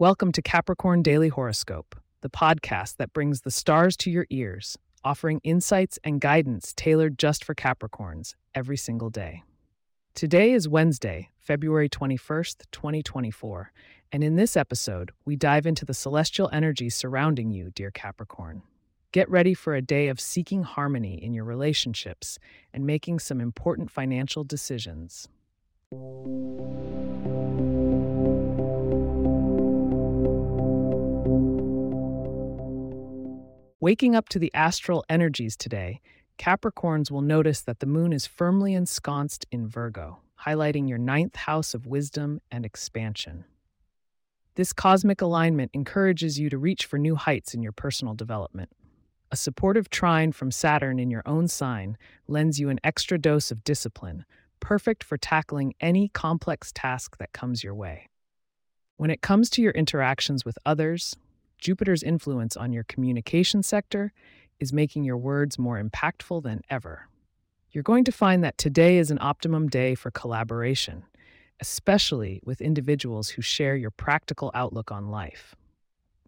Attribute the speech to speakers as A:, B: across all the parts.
A: Welcome to Capricorn Daily Horoscope, the podcast that brings the stars to your ears, offering insights and guidance tailored just for Capricorns every single day. Today is Wednesday, February 21st, 2024, and in this episode, we dive into the celestial energies surrounding you, dear Capricorn. Get ready for a day of seeking harmony in your relationships and making some important financial decisions. Waking up to the astral energies today, Capricorns will notice that the moon is firmly ensconced in Virgo, highlighting your ninth house of wisdom and expansion. This cosmic alignment encourages you to reach for new heights in your personal development. A supportive trine from Saturn in your own sign lends you an extra dose of discipline, perfect for tackling any complex task that comes your way. When it comes to your interactions with others, Jupiter's influence on your communication sector is making your words more impactful than ever. You're going to find that today is an optimum day for collaboration, especially with individuals who share your practical outlook on life.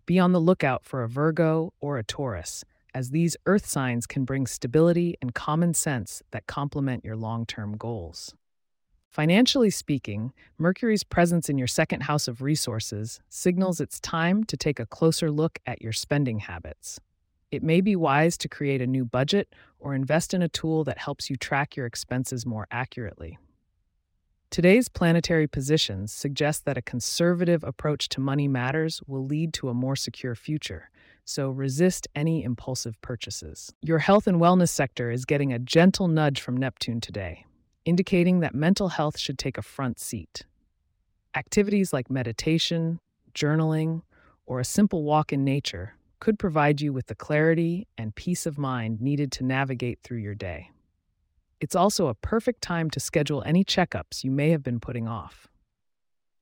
A: Be on the lookout for a Virgo or a Taurus, as these earth signs can bring stability and common sense that complement your long term goals. Financially speaking, Mercury's presence in your second house of resources signals it's time to take a closer look at your spending habits. It may be wise to create a new budget or invest in a tool that helps you track your expenses more accurately. Today's planetary positions suggest that a conservative approach to money matters will lead to a more secure future, so resist any impulsive purchases. Your health and wellness sector is getting a gentle nudge from Neptune today indicating that mental health should take a front seat. Activities like meditation, journaling, or a simple walk in nature could provide you with the clarity and peace of mind needed to navigate through your day. It's also a perfect time to schedule any checkups you may have been putting off.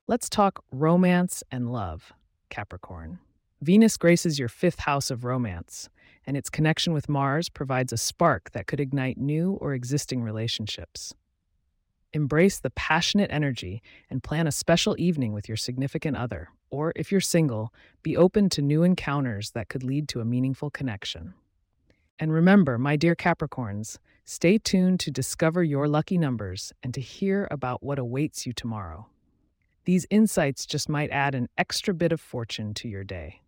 A: Let's talk romance and love, Capricorn. Venus graces your fifth house of romance, and its connection with Mars provides a spark that could ignite new or existing relationships. Embrace the passionate energy and plan a special evening with your significant other. Or if you're single, be open to new encounters that could lead to a meaningful connection. And remember, my dear Capricorns, stay tuned to discover your lucky numbers and to hear about what awaits you tomorrow. These insights just might add an extra bit of fortune to your day.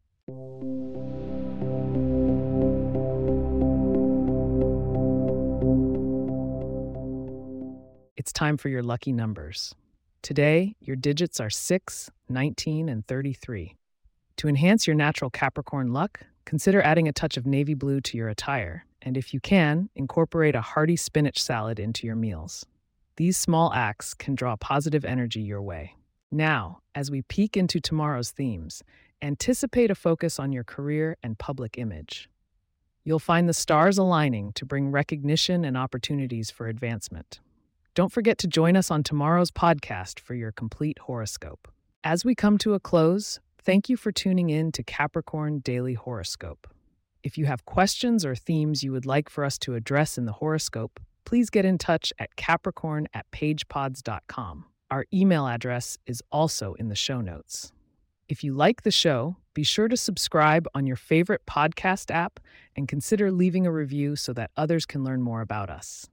A: It's time for your lucky numbers. Today, your digits are 6, 19, and 33. To enhance your natural Capricorn luck, consider adding a touch of navy blue to your attire, and if you can, incorporate a hearty spinach salad into your meals. These small acts can draw positive energy your way. Now, as we peek into tomorrow's themes, anticipate a focus on your career and public image. You'll find the stars aligning to bring recognition and opportunities for advancement. Don't forget to join us on tomorrow's podcast for your complete horoscope. As we come to a close, thank you for tuning in to Capricorn Daily Horoscope. If you have questions or themes you would like for us to address in the horoscope, please get in touch at capricorn at pagepods.com. Our email address is also in the show notes. If you like the show, be sure to subscribe on your favorite podcast app and consider leaving a review so that others can learn more about us.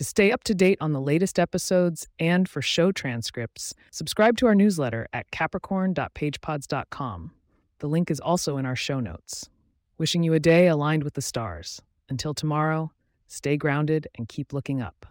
A: To stay up to date on the latest episodes and for show transcripts, subscribe to our newsletter at capricorn.pagepods.com. The link is also in our show notes. Wishing you a day aligned with the stars. Until tomorrow, stay grounded and keep looking up.